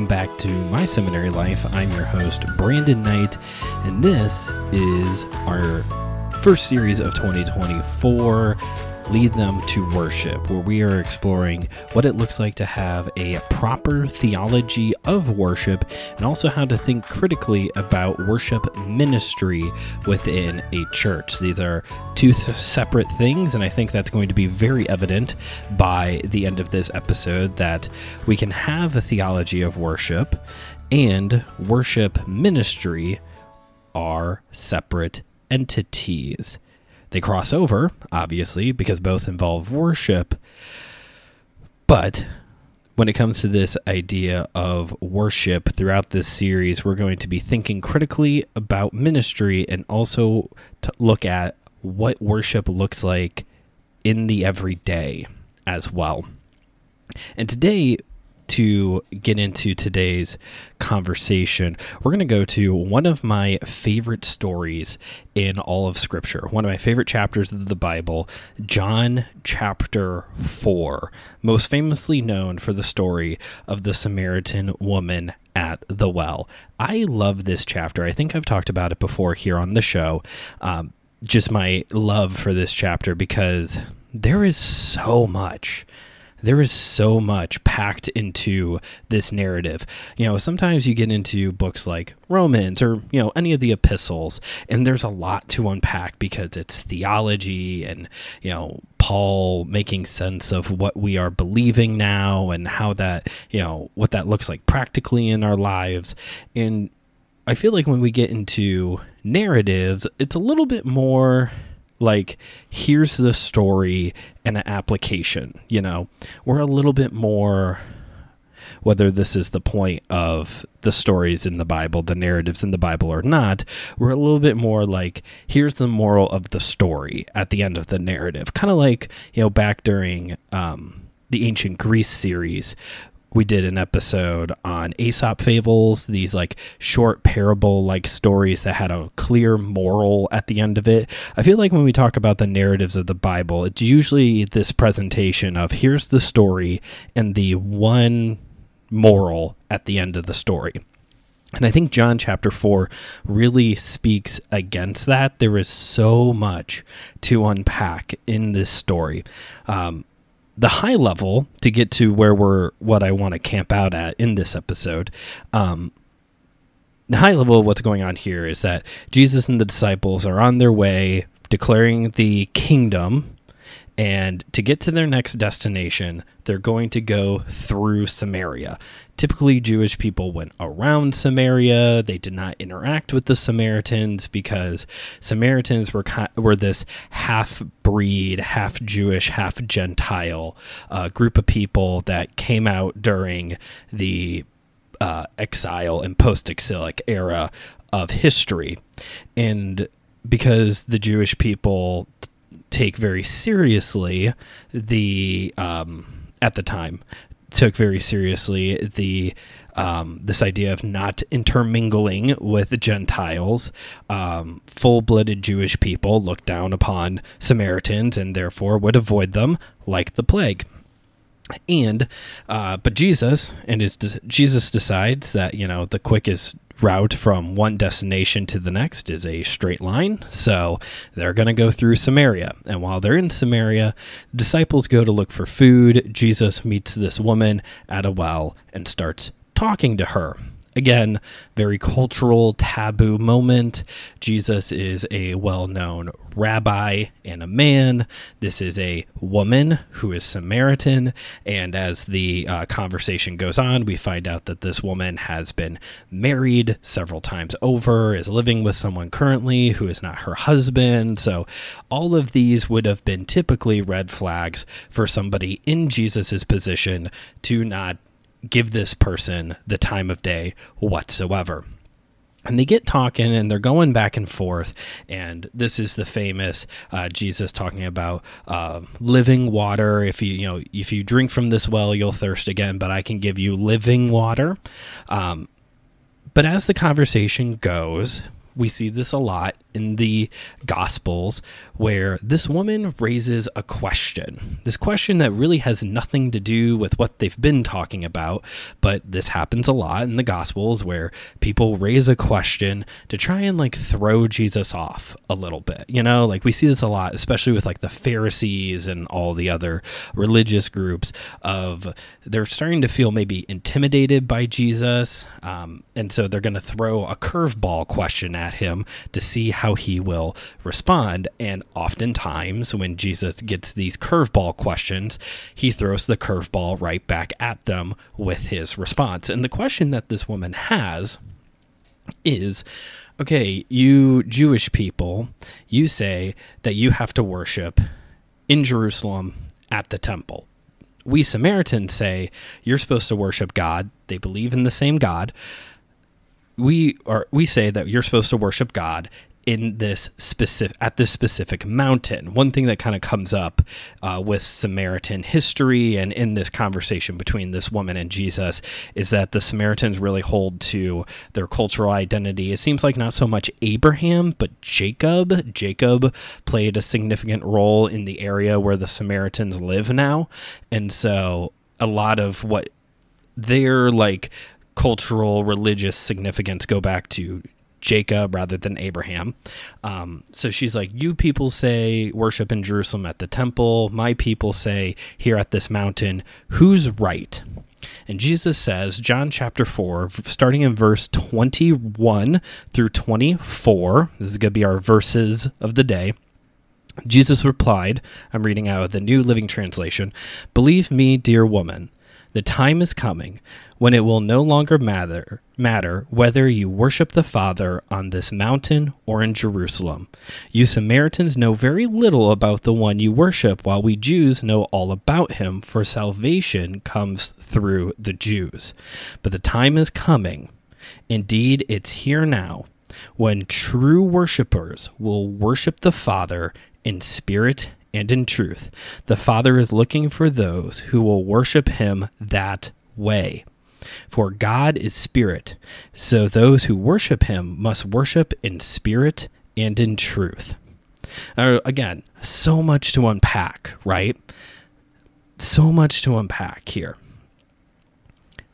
Welcome back to My Seminary Life. I'm your host, Brandon Knight, and this is our first series of 2024 Lead Them to Worship, where we are exploring what it looks like to have a proper theology of worship and also how to think critically about worship ministry within a church. These are two separate things, and I think that's going to be very evident by the end of this episode that we can have a theology of worship and worship ministry are separate entities. They cross over, obviously, because both involve worship. But when it comes to this idea of worship throughout this series, we're going to be thinking critically about ministry and also to look at what worship looks like in the everyday as well. And today, to get into today's conversation, we're going to go to one of my favorite stories in all of Scripture, one of my favorite chapters of the Bible, John chapter 4, most famously known for the story of the Samaritan woman at the well. I love this chapter. I think I've talked about it before here on the show. Um, just my love for this chapter because there is so much there is so much packed into this narrative. You know, sometimes you get into books like Romans or, you know, any of the epistles, and there's a lot to unpack because it's theology and, you know, Paul making sense of what we are believing now and how that, you know, what that looks like practically in our lives. And I feel like when we get into narratives, it's a little bit more like here's the story and an application you know? We're a little bit more whether this is the point of the stories in the bible the narratives in the bible or not we're a little bit more like here's the moral of the story at the end of the narrative. Kind of like you know back during um, the ancient greece series we did an episode on Aesop fables, these like short parable like stories that had a clear moral at the end of it. I feel like when we talk about the narratives of the Bible, it's usually this presentation of here's the story and the one moral at the end of the story. And I think John chapter 4 really speaks against that. There is so much to unpack in this story. Um, the high level to get to where we're what I want to camp out at in this episode. Um, the high level of what's going on here is that Jesus and the disciples are on their way declaring the kingdom and to get to their next destination, they're going to go through Samaria. Typically, Jewish people went around Samaria. They did not interact with the Samaritans because Samaritans were were this half breed, half Jewish, half Gentile uh, group of people that came out during the uh, exile and post-exilic era of history, and because the Jewish people take very seriously the um, at the time took very seriously the um, this idea of not intermingling with Gentiles. Um, Full blooded Jewish people looked down upon Samaritans and therefore would avoid them like the plague. And, uh, but Jesus and his Jesus decides that you know the quickest route from one destination to the next is a straight line. So they're going to go through Samaria. And while they're in Samaria, disciples go to look for food. Jesus meets this woman at a well and starts talking to her. Again, very cultural, taboo moment. Jesus is a well known rabbi and a man. This is a woman who is Samaritan. And as the uh, conversation goes on, we find out that this woman has been married several times over, is living with someone currently who is not her husband. So, all of these would have been typically red flags for somebody in Jesus's position to not give this person the time of day whatsoever. And they get talking and they're going back and forth. And this is the famous uh, Jesus talking about uh, living water. If you, you know, if you drink from this well, you'll thirst again, but I can give you living water. Um, but as the conversation goes, we see this a lot in the Gospels where this woman raises a question. This question that really has nothing to do with what they've been talking about, but this happens a lot in the Gospels where people raise a question to try and like throw Jesus off a little bit. You know, like we see this a lot, especially with like the Pharisees and all the other religious groups of they're starting to feel maybe intimidated by Jesus. Um, and so they're going to throw a curveball question at him to see how he will respond. And oftentimes, when Jesus gets these curveball questions, he throws the curveball right back at them with his response. And the question that this woman has is okay, you Jewish people, you say that you have to worship in Jerusalem at the temple. We Samaritans say you're supposed to worship God. They believe in the same God we are we say that you're supposed to worship God in this specific at this specific mountain. One thing that kind of comes up uh, with Samaritan history and in this conversation between this woman and Jesus is that the Samaritans really hold to their cultural identity. It seems like not so much Abraham, but Jacob. Jacob played a significant role in the area where the Samaritans live now, and so a lot of what their like cultural religious significance go back to Jacob rather than Abraham. Um, so she's like, You people say worship in Jerusalem at the temple. My people say here at this mountain. Who's right? And Jesus says, John chapter 4, starting in verse 21 through 24, this is going to be our verses of the day. Jesus replied, I'm reading out of the New Living Translation Believe me, dear woman, the time is coming when it will no longer matter matter whether you worship the Father on this mountain or in Jerusalem. You Samaritans know very little about the one you worship, while we Jews know all about him, for salvation comes through the Jews. But the time is coming. Indeed, it's here now when true worshippers will worship the Father in spirit and in truth. The Father is looking for those who will worship him that way. For God is spirit, so those who worship him must worship in spirit and in truth. Now, again, so much to unpack, right? So much to unpack here.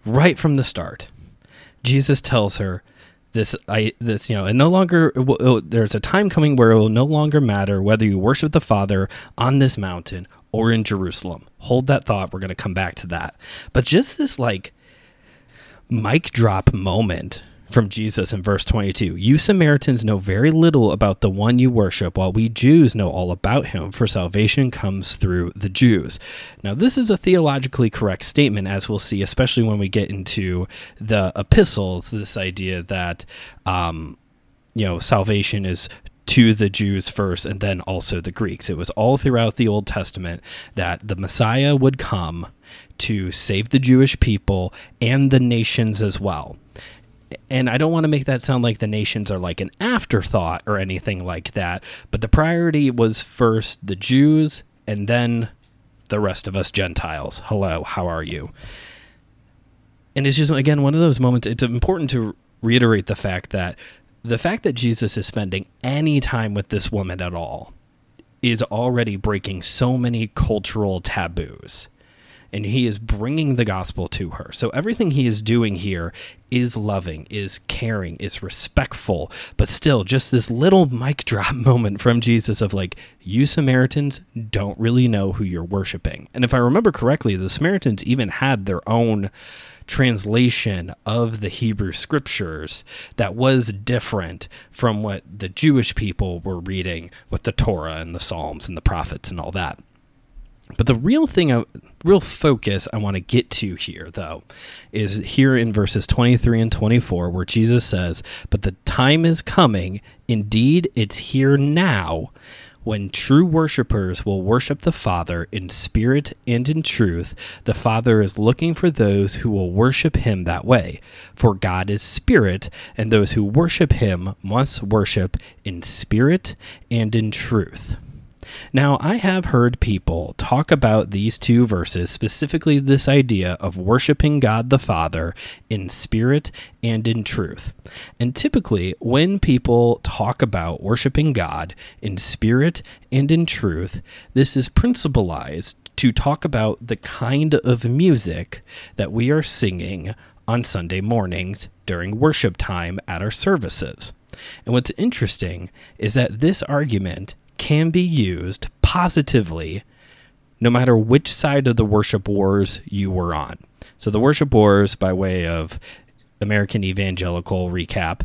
Right from the start, Jesus tells her, this I this you know and no longer it, oh, there's a time coming where it will no longer matter whether you worship the Father on this mountain or in Jerusalem. Hold that thought. We're going to come back to that. But just this like mic drop moment from Jesus in verse 22. You Samaritans know very little about the one you worship, while we Jews know all about him, for salvation comes through the Jews. Now, this is a theologically correct statement, as we'll see, especially when we get into the epistles, this idea that, um, you know, salvation is to the Jews first and then also the Greeks. It was all throughout the Old Testament that the Messiah would come to save the Jewish people and the nations as well. And I don't want to make that sound like the nations are like an afterthought or anything like that, but the priority was first the Jews and then the rest of us Gentiles. Hello, how are you? And it's just, again, one of those moments, it's important to reiterate the fact that the fact that Jesus is spending any time with this woman at all is already breaking so many cultural taboos. And he is bringing the gospel to her. So everything he is doing here is loving, is caring, is respectful, but still just this little mic drop moment from Jesus of like, you Samaritans don't really know who you're worshiping. And if I remember correctly, the Samaritans even had their own translation of the Hebrew scriptures that was different from what the Jewish people were reading with the Torah and the Psalms and the prophets and all that. But the real thing, I, real focus I want to get to here, though, is here in verses 23 and 24, where Jesus says, But the time is coming, indeed, it's here now, when true worshippers will worship the Father in spirit and in truth, the Father is looking for those who will worship him that way. For God is spirit, and those who worship him must worship in spirit and in truth. Now, I have heard people talk about these two verses, specifically this idea of worshiping God the Father in spirit and in truth. And typically, when people talk about worshiping God in spirit and in truth, this is principalized to talk about the kind of music that we are singing on Sunday mornings during worship time at our services. And what's interesting is that this argument can be used positively no matter which side of the worship wars you were on. So, the worship wars, by way of American evangelical recap,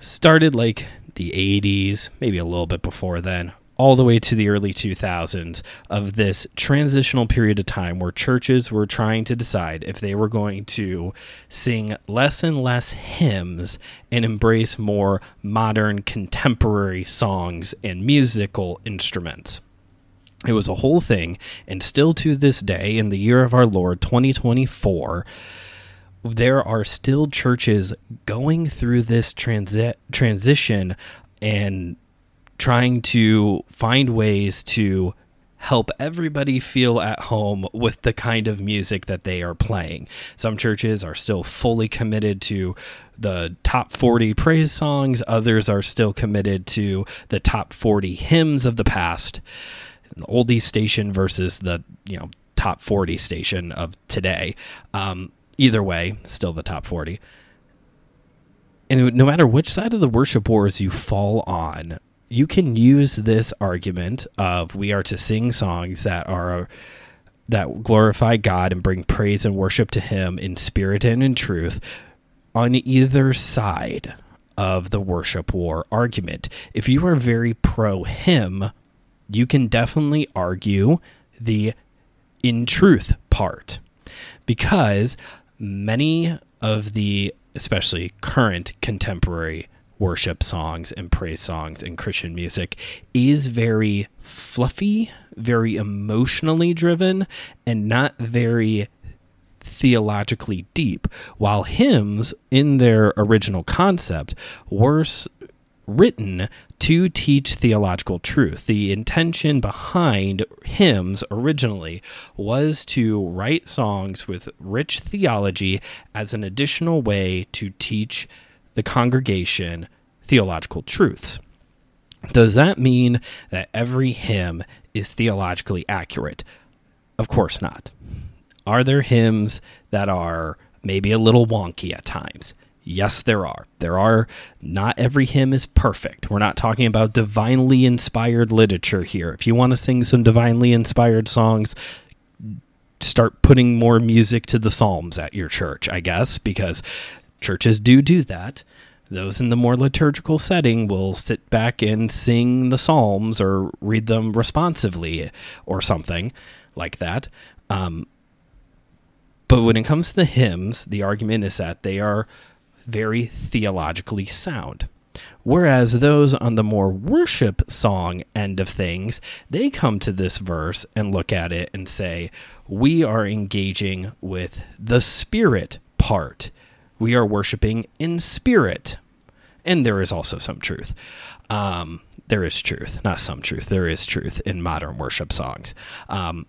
started like the 80s, maybe a little bit before then, all the way to the early 2000s of this transitional period of time where churches were trying to decide if they were going to sing less and less hymns and embrace more modern contemporary songs and musical instruments. It was a whole thing, and still to this day, in the year of our Lord 2024, there are still churches going through this transi- transition and trying to find ways to help everybody feel at home with the kind of music that they are playing. Some churches are still fully committed to the top 40 praise songs, others are still committed to the top 40 hymns of the past. The oldies station versus the, you know, top 40 station of today. Um, either way, still the top 40. And no matter which side of the worship wars you fall on, you can use this argument of we are to sing songs that are that glorify God and bring praise and worship to hymn in spirit and in truth on either side of the worship war argument. If you are very pro him, you can definitely argue the in truth part because many of the especially current contemporary worship songs and praise songs and Christian music is very fluffy, very emotionally driven, and not very theologically deep, while hymns, in their original concept, were written to teach theological truth. The intention behind hymns originally was to write songs with rich theology as an additional way to teach the congregation theological truths. Does that mean that every hymn is theologically accurate? Of course not. Are there hymns that are maybe a little wonky at times? Yes, there are. There are. Not every hymn is perfect. We're not talking about divinely inspired literature here. If you want to sing some divinely inspired songs, start putting more music to the Psalms at your church, I guess, because churches do do that. Those in the more liturgical setting will sit back and sing the Psalms or read them responsively or something like that. Um, but when it comes to the hymns, the argument is that they are very theologically sound. Whereas those on the more worship song end of things, they come to this verse and look at it and say, We are engaging with the spirit part we are worshiping in spirit. And there is also some truth. Um, there is truth, not some truth. There is truth in modern worship songs. Um,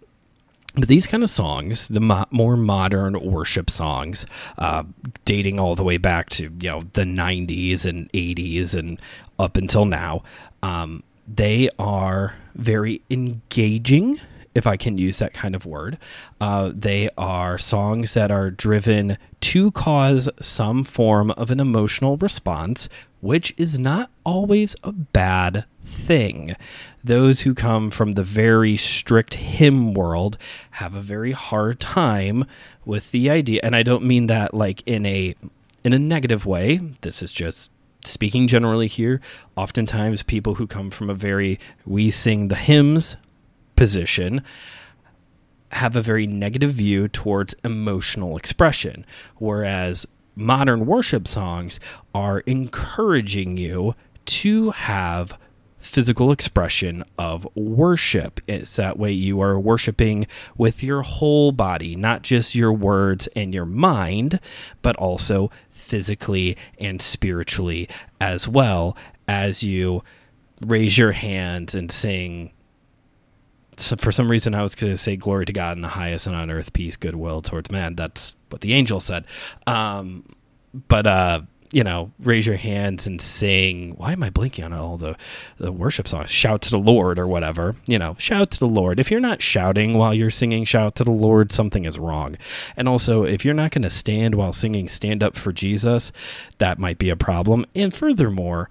but these kind of songs, the mo- more modern worship songs, uh, dating all the way back to you know the '90s and '80s and up until now, um, they are very engaging if I can use that kind of word. Uh, they are songs that are driven to cause some form of an emotional response, which is not always a bad thing. Those who come from the very strict hymn world have a very hard time with the idea, and I don't mean that like in a in a negative way. This is just speaking generally here. Oftentimes, people who come from a very we sing the hymns position have a very negative view towards emotional expression, whereas modern worship songs are encouraging you to have physical expression of worship. It's that way you are worshiping with your whole body, not just your words and your mind, but also physically and spiritually as well as you raise your hands and sing. So for some reason, I was going to say "Glory to God in the highest, and on earth peace, goodwill towards man." That's what the angel said. Um, but uh, you know, raise your hands and sing. Why am I blinking on all the, the worship songs? Shout to the Lord or whatever. You know, shout to the Lord. If you're not shouting while you're singing, shout to the Lord, something is wrong. And also, if you're not going to stand while singing, stand up for Jesus, that might be a problem. And furthermore,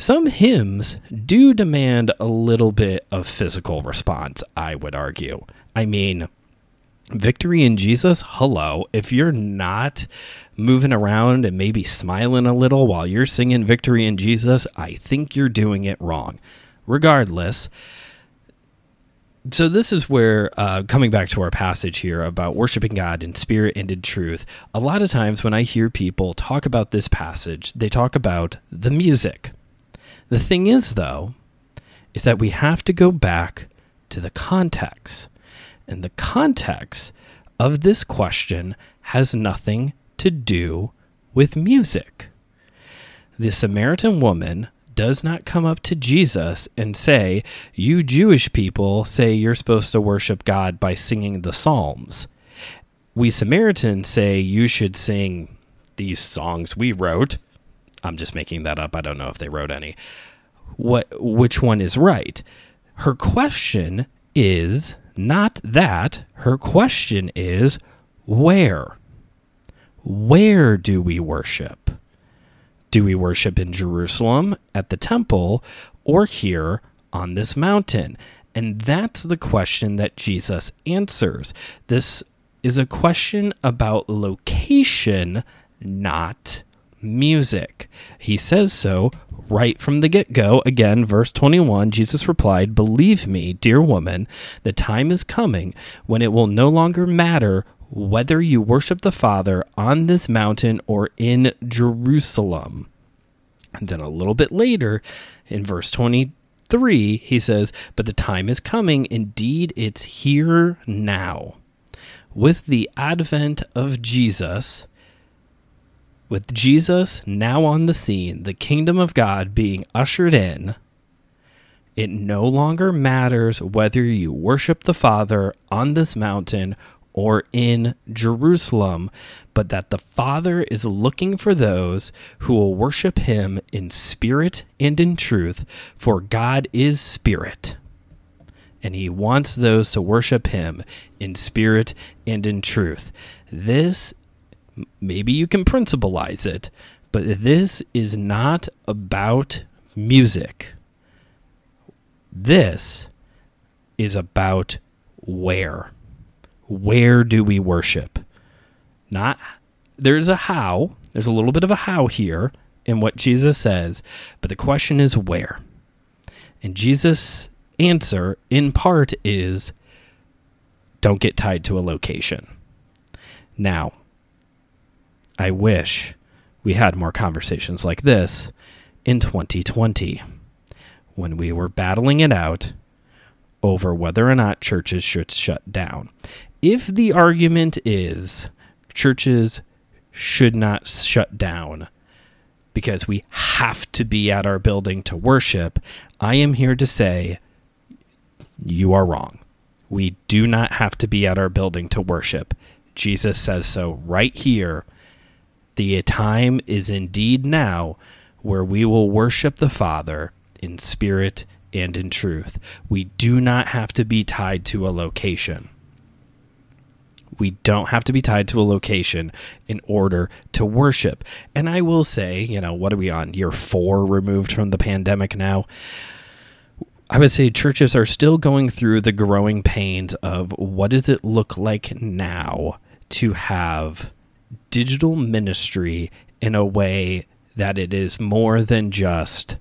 some hymns do demand a little bit of physical response, I would argue. I mean, Victory in Jesus, hello. If you're not moving around and maybe smiling a little while you're singing Victory in Jesus, I think you're doing it wrong. Regardless, so this is where uh, coming back to our passage here about worshiping god in spirit and in truth a lot of times when i hear people talk about this passage they talk about the music the thing is though is that we have to go back to the context and the context of this question has nothing to do with music. The Samaritan woman does not come up to Jesus and say, You Jewish people say you're supposed to worship God by singing the Psalms. We Samaritans say you should sing these songs we wrote. I'm just making that up. I don't know if they wrote any. What which one is right? Her question is not that. Her question is where? Where do we worship? Do we worship in Jerusalem at the temple or here on this mountain? And that's the question that Jesus answers. This is a question about location, not music. He says so right from the get go. Again, verse 21 Jesus replied, Believe me, dear woman, the time is coming when it will no longer matter whether you worship the Father on this mountain or in Jerusalem. And then a little bit later, in verse 23, he says, But the time is coming. Indeed, it's here now. With the advent of Jesus, with Jesus now on the scene, the kingdom of God being ushered in, it no longer matters whether you worship the Father on this mountain or in Jerusalem, but that the Father is looking for those who will worship him in spirit and in truth, for God is spirit. And he wants those to worship him in spirit and in truth. This maybe you can principalize it, but this is not about music. This is about where. Where do we worship? Not there's a how, there's a little bit of a how here in what Jesus says, but the question is where. And Jesus' answer in part is don't get tied to a location. Now, I wish we had more conversations like this in 2020 when we were battling it out over whether or not churches should shut down. If the argument is churches should not shut down because we have to be at our building to worship, I am here to say you are wrong. We do not have to be at our building to worship. Jesus says so right here the time is indeed now where we will worship the Father in spirit and in truth. We do not have to be tied to a location. We don't have to be tied to a location in order to worship. And I will say, you know, what are we on? Year four removed from the pandemic now. I would say churches are still going through the growing pains of what does it look like now to have digital ministry in a way that it is more than just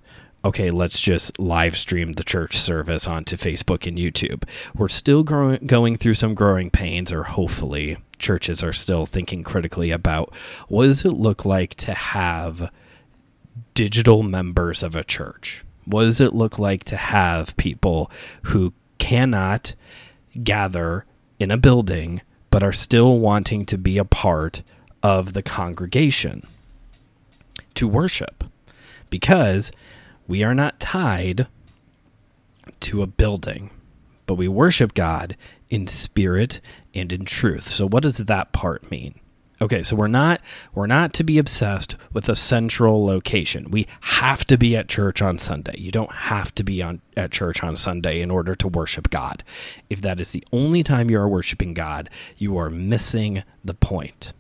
okay, let's just live stream the church service onto Facebook and YouTube. We're still growing, going through some growing pains, or hopefully, churches are still thinking critically about what does it look like to have digital members of a church? What does it look like to have people who cannot gather in a building but are still wanting to be a part of the congregation to worship because we are not tied to a building, but we worship God in spirit and in truth. So what does that part mean? Okay, so we're not we're not to be obsessed with a central location. We have to be at church on Sunday. You don't have to be on at church on Sunday in order to worship God. If that is the only time you are worshiping God, you are missing the point.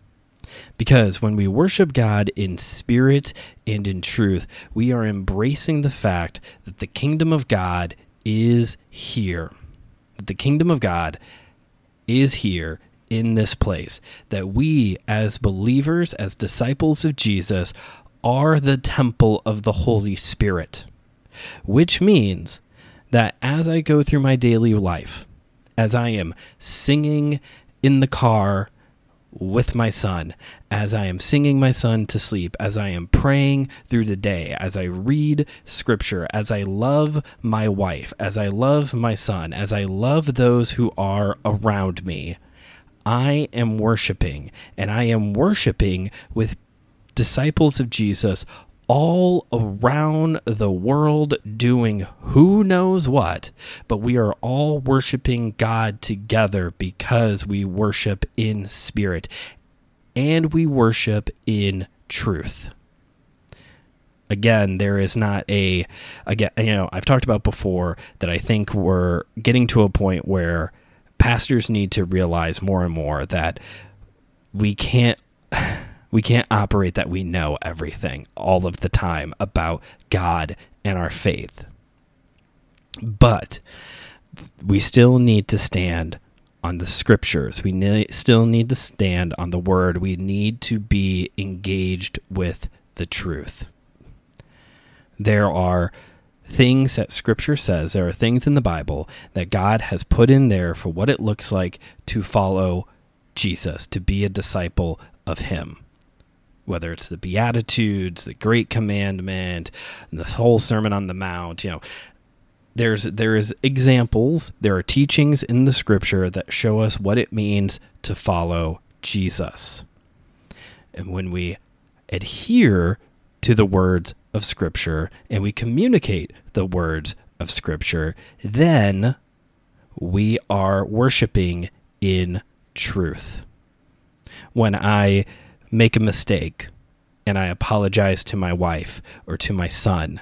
Because when we worship God in spirit and in truth, we are embracing the fact that the kingdom of God is here. That the kingdom of God is here in this place. That we, as believers, as disciples of Jesus, are the temple of the Holy Spirit. Which means that as I go through my daily life, as I am singing in the car, with my son, as I am singing my son to sleep, as I am praying through the day, as I read scripture, as I love my wife, as I love my son, as I love those who are around me, I am worshiping, and I am worshiping with disciples of Jesus all around the world doing who knows what, but we are all worshiping God together because we worship in spirit and we worship in truth. Again, there is not a again, you know, I've talked about before that I think we're getting to a point where pastors need to realize more and more that we can't we can't operate that we know everything all of the time about God and our faith. But we still need to stand on the scriptures. We ne- still need to stand on the word. We need to be engaged with the truth. There are things that scripture says, there are things in the Bible that God has put in there for what it looks like to follow Jesus, to be a disciple of Him whether it's the Beatitudes, the Great Commandment, the whole Sermon on the Mount, you know, there's there is examples, there are teachings in the scripture that show us what it means to follow Jesus. And when we adhere to the words of scripture and we communicate the words of scripture, then we are worshiping in truth. When I make a mistake and I apologize to my wife or to my son,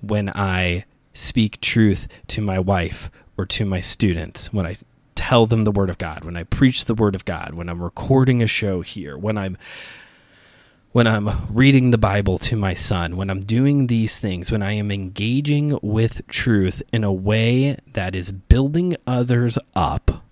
when I speak truth to my wife or to my students, when I tell them the word of God, when I preach the word of God, when I'm recording a show here, when I'm when I'm reading the Bible to my son, when I'm doing these things, when I am engaging with truth in a way that is building others up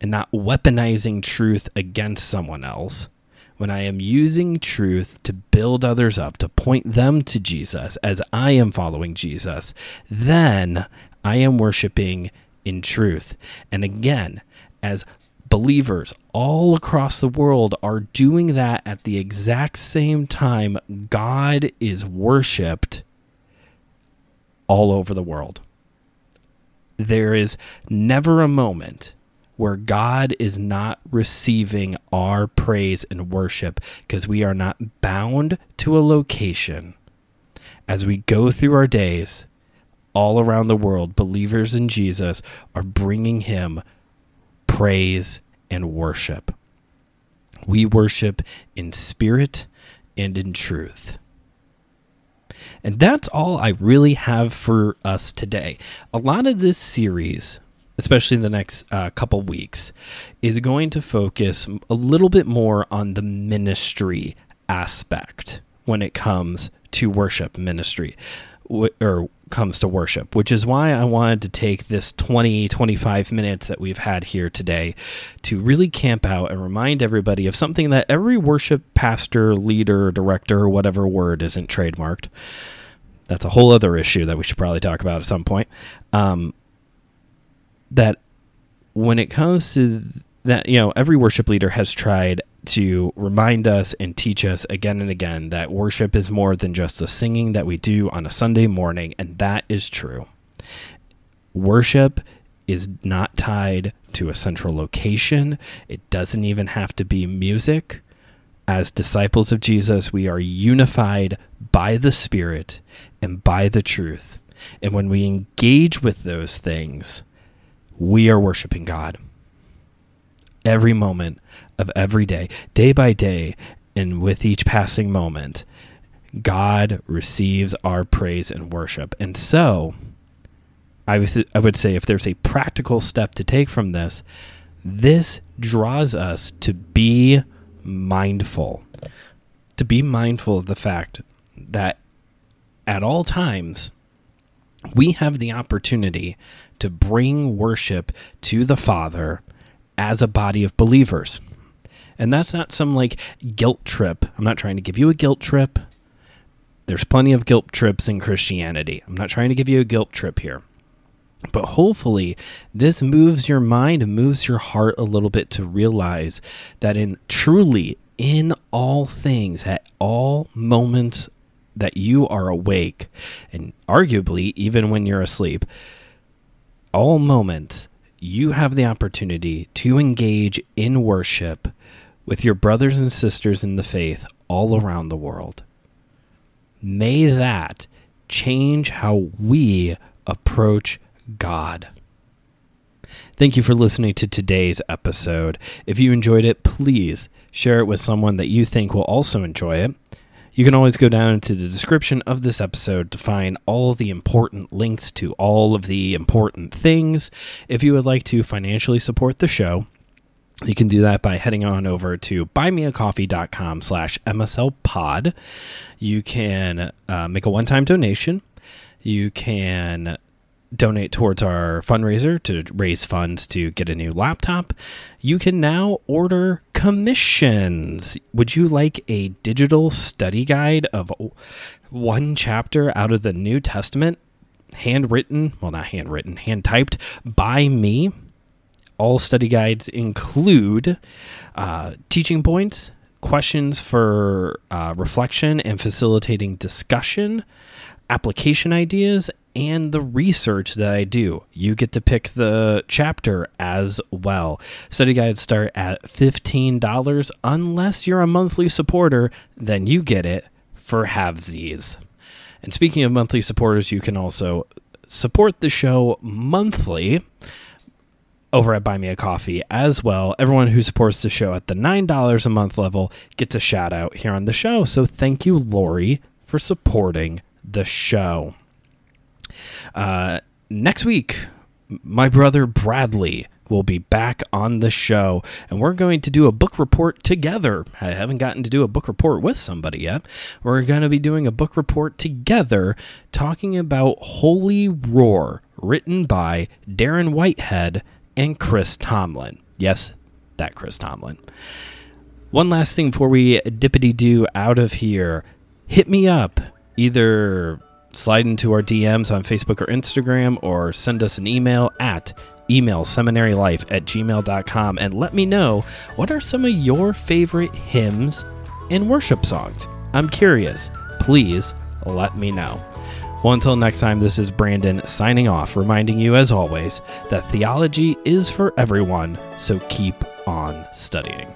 and not weaponizing truth against someone else, when I am using truth to build others up, to point them to Jesus as I am following Jesus, then I am worshiping in truth. And again, as believers all across the world are doing that at the exact same time, God is worshiped all over the world. There is never a moment where God is not receiving our praise and worship because we are not bound to a location. As we go through our days all around the world, believers in Jesus are bringing Him praise and worship. We worship in spirit and in truth. And that's all I really have for us today. A lot of this series especially in the next uh, couple weeks, is going to focus a little bit more on the ministry aspect when it comes to worship ministry or comes to worship, which is why I wanted to take this 20, 25 minutes that we've had here today to really camp out and remind everybody of something that every worship pastor, leader, director, whatever word isn't trademarked. That's a whole other issue that we should probably talk about at some point. Um, that when it comes to that, you know, every worship leader has tried to remind us and teach us again and again that worship is more than just the singing that we do on a Sunday morning, and that is true. Worship is not tied to a central location, it doesn't even have to be music. As disciples of Jesus, we are unified by the Spirit and by the truth. And when we engage with those things, we are worshiping God. Every moment of every day, day by day, and with each passing moment, God receives our praise and worship. And so, I, was, I would say if there's a practical step to take from this, this draws us to be mindful. To be mindful of the fact that at all times, we have the opportunity to bring worship to the Father as a body of believers. And that's not some like guilt trip. I'm not trying to give you a guilt trip. There's plenty of guilt trips in Christianity. I'm not trying to give you a guilt trip here. But hopefully, this moves your mind and moves your heart a little bit to realize that in truly, in all things, at all moments that you are awake, and arguably even when you're asleep, all moments, you have the opportunity to engage in worship with your brothers and sisters in the faith all around the world. May that change how we approach God. Thank you for listening to today's episode. If you enjoyed it, please share it with someone that you think will also enjoy it. You can always go down into the description of this episode to find all the important links to all of the important things. If you would like to financially support the show, you can do that by heading on over to buymeacoffee.com slash mslpod. You can uh, make a one-time donation. You can donate towards our fundraiser to raise funds to get a new laptop, you can now order commissions. Would you like a digital study guide of one chapter out of the New Testament, handwritten, well, not handwritten, hand typed by me? All study guides include uh, teaching points, questions for uh, reflection and facilitating discussion, application ideas, and the research that I do. You get to pick the chapter as well. Study guides start at $15 unless you're a monthly supporter, then you get it for halvesies. And speaking of monthly supporters, you can also support the show monthly over at Buy Me a Coffee as well. Everyone who supports the show at the $9 a month level gets a shout out here on the show. So thank you, Lori, for supporting the show. Uh, next week, my brother Bradley will be back on the show and we're going to do a book report together. I haven't gotten to do a book report with somebody yet. We're going to be doing a book report together talking about Holy Roar, written by Darren Whitehead and Chris Tomlin. Yes, that Chris Tomlin. One last thing before we dippity do out of here. Hit me up either slide into our DMs on Facebook or Instagram or send us an email at email seminarylife at gmail.com and let me know what are some of your favorite hymns and worship songs. I'm curious. Please let me know. Well, until next time, this is Brandon signing off, reminding you, as always, that theology is for everyone, so keep on studying.